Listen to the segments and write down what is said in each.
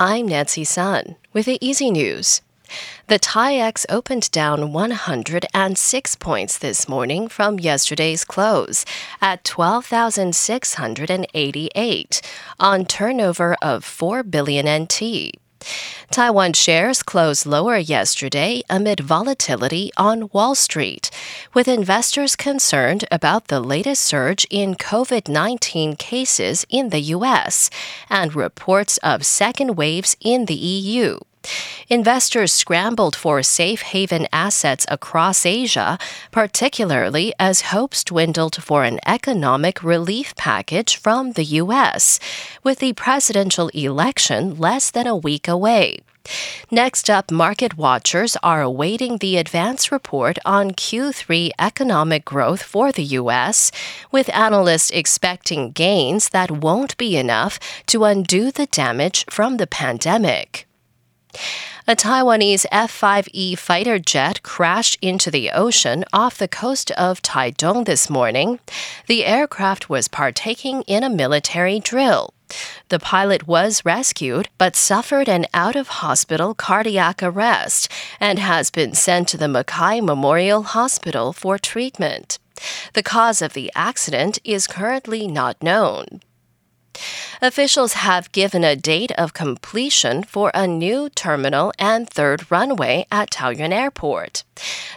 I'm Nancy Sun with the Easy News. The TAIEX opened down 106 points this morning from yesterday's close at 12,688 on turnover of 4 billion NT. Taiwan shares closed lower yesterday amid volatility on Wall Street, with investors concerned about the latest surge in COVID 19 cases in the U.S. and reports of second waves in the EU. Investors scrambled for safe haven assets across Asia, particularly as hopes dwindled for an economic relief package from the U.S., with the presidential election less than a week away. Next up, market watchers are awaiting the advance report on Q3 economic growth for the U.S., with analysts expecting gains that won't be enough to undo the damage from the pandemic. A Taiwanese F 5E fighter jet crashed into the ocean off the coast of Taitung this morning. The aircraft was partaking in a military drill. The pilot was rescued but suffered an out of hospital cardiac arrest and has been sent to the Mackay Memorial Hospital for treatment. The cause of the accident is currently not known. Officials have given a date of completion for a new terminal and third runway at Taoyuan Airport.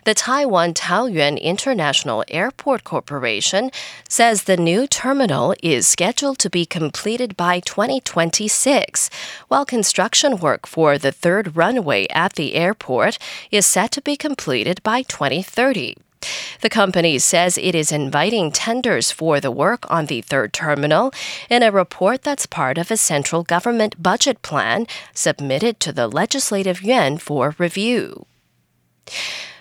The Taiwan Taoyuan International Airport Corporation says the new terminal is scheduled to be completed by 2026, while construction work for the third runway at the airport is set to be completed by 2030. The company says it is inviting tenders for the work on the third terminal in a report that's part of a central government budget plan submitted to the Legislative Yuan for review.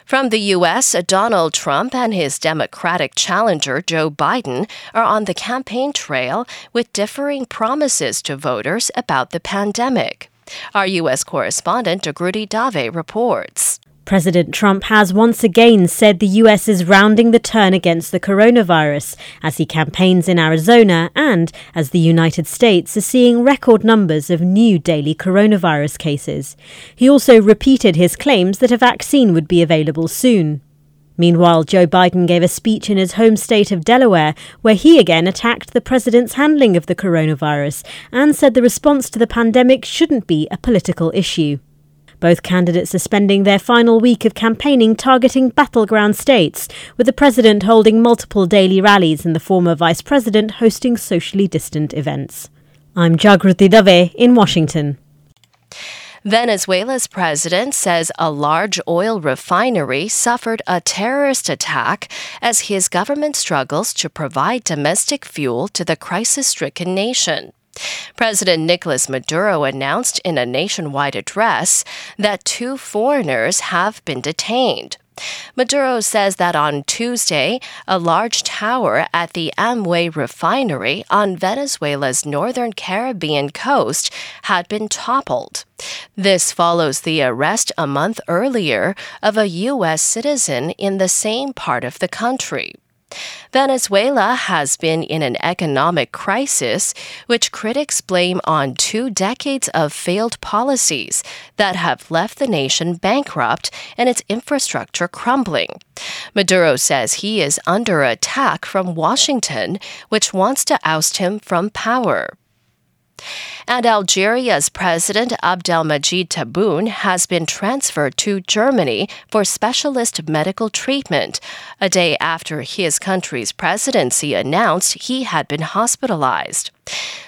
From the U.S., Donald Trump and his Democratic challenger Joe Biden are on the campaign trail with differing promises to voters about the pandemic. Our U.S. correspondent Jagruti Dave reports. President Trump has once again said the US is rounding the turn against the coronavirus as he campaigns in Arizona and as the United States is seeing record numbers of new daily coronavirus cases. He also repeated his claims that a vaccine would be available soon. Meanwhile, Joe Biden gave a speech in his home state of Delaware where he again attacked the president's handling of the coronavirus and said the response to the pandemic shouldn't be a political issue. Both candidates are spending their final week of campaigning targeting battleground states, with the president holding multiple daily rallies and the former vice president hosting socially distant events. I'm Jagruti Dave in Washington. Venezuela's president says a large oil refinery suffered a terrorist attack as his government struggles to provide domestic fuel to the crisis stricken nation. President Nicolas Maduro announced in a nationwide address that two foreigners have been detained. Maduro says that on Tuesday, a large tower at the Amuay refinery on Venezuela's northern Caribbean coast had been toppled. This follows the arrest a month earlier of a U.S. citizen in the same part of the country. Venezuela has been in an economic crisis, which critics blame on two decades of failed policies that have left the nation bankrupt and its infrastructure crumbling. Maduro says he is under attack from Washington, which wants to oust him from power. And Algeria's President Abdelmadjid Tebboune has been transferred to Germany for specialist medical treatment, a day after his country's presidency announced he had been hospitalized.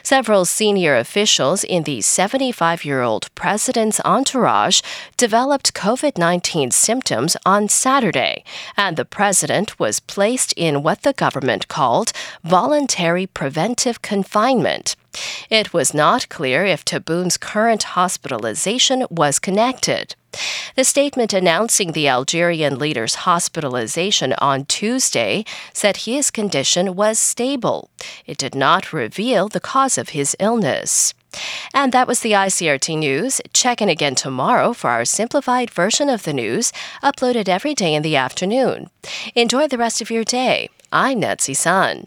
Several senior officials in the 75 year old president's entourage developed COVID 19 symptoms on Saturday, and the president was placed in what the government called voluntary preventive confinement. It was not clear if Tebboune's current hospitalization was connected. The statement announcing the Algerian leader's hospitalization on Tuesday said his condition was stable. It did not reveal the cause of his illness. And that was the ICRT news. Check in again tomorrow for our simplified version of the news, uploaded every day in the afternoon. Enjoy the rest of your day. I'm Nancy Sun.